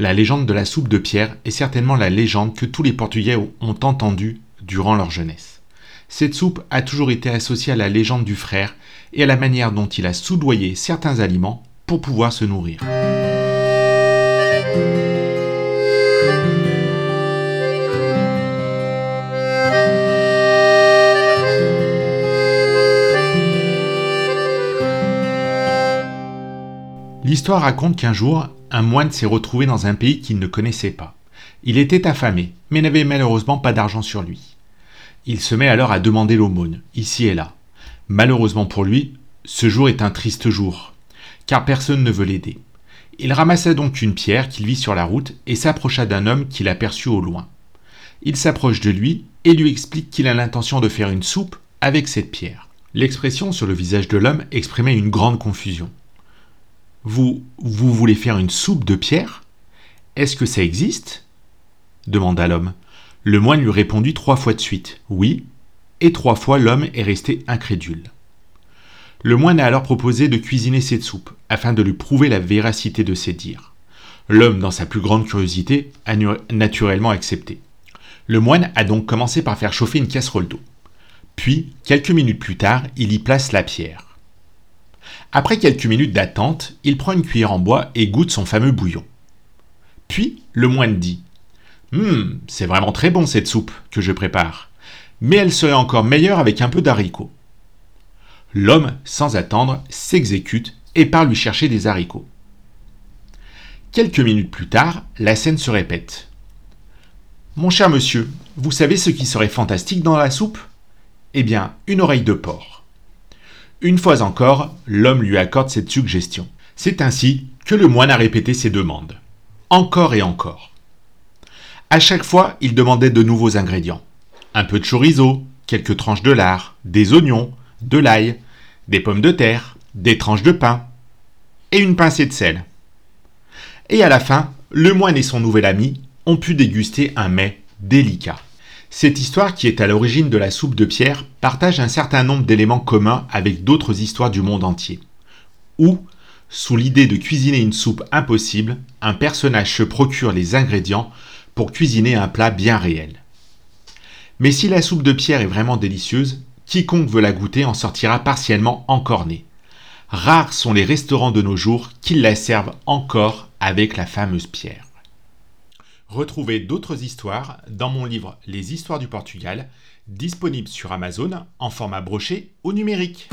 La légende de la soupe de pierre est certainement la légende que tous les Portugais ont entendue durant leur jeunesse. Cette soupe a toujours été associée à la légende du frère et à la manière dont il a soudoyé certains aliments pour pouvoir se nourrir. L'histoire raconte qu'un jour, un moine s'est retrouvé dans un pays qu'il ne connaissait pas. Il était affamé, mais n'avait malheureusement pas d'argent sur lui. Il se met alors à demander l'aumône, ici et là. Malheureusement pour lui, ce jour est un triste jour, car personne ne veut l'aider. Il ramassa donc une pierre qu'il vit sur la route et s'approcha d'un homme qu'il aperçut au loin. Il s'approche de lui et lui explique qu'il a l'intention de faire une soupe avec cette pierre. L'expression sur le visage de l'homme exprimait une grande confusion. Vous, vous voulez faire une soupe de pierre? Est-ce que ça existe? demanda l'homme. Le moine lui répondit trois fois de suite Oui, et trois fois l'homme est resté incrédule. Le moine a alors proposé de cuisiner cette soupe, afin de lui prouver la véracité de ses dires. L'homme, dans sa plus grande curiosité, a naturellement accepté. Le moine a donc commencé par faire chauffer une casserole d'eau. Puis, quelques minutes plus tard, il y place la pierre. Après quelques minutes d'attente, il prend une cuillère en bois et goûte son fameux bouillon. Puis le moine dit Hum, c'est vraiment très bon cette soupe que je prépare, mais elle serait encore meilleure avec un peu d'haricots. L'homme, sans attendre, s'exécute et part lui chercher des haricots. Quelques minutes plus tard, la scène se répète. Mon cher monsieur, vous savez ce qui serait fantastique dans la soupe? Eh bien, une oreille de porc. Une fois encore, l'homme lui accorde cette suggestion. C'est ainsi que le moine a répété ses demandes. Encore et encore. À chaque fois, il demandait de nouveaux ingrédients. Un peu de chorizo, quelques tranches de lard, des oignons, de l'ail, des pommes de terre, des tranches de pain et une pincée de sel. Et à la fin, le moine et son nouvel ami ont pu déguster un mets délicat. Cette histoire, qui est à l'origine de la soupe de pierre, partage un certain nombre d'éléments communs avec d'autres histoires du monde entier. Où, sous l'idée de cuisiner une soupe impossible, un personnage se procure les ingrédients pour cuisiner un plat bien réel. Mais si la soupe de pierre est vraiment délicieuse, quiconque veut la goûter en sortira partiellement encorné. Rares sont les restaurants de nos jours qui la servent encore avec la fameuse pierre. Retrouvez d'autres histoires dans mon livre Les histoires du Portugal, disponible sur Amazon en format broché ou numérique.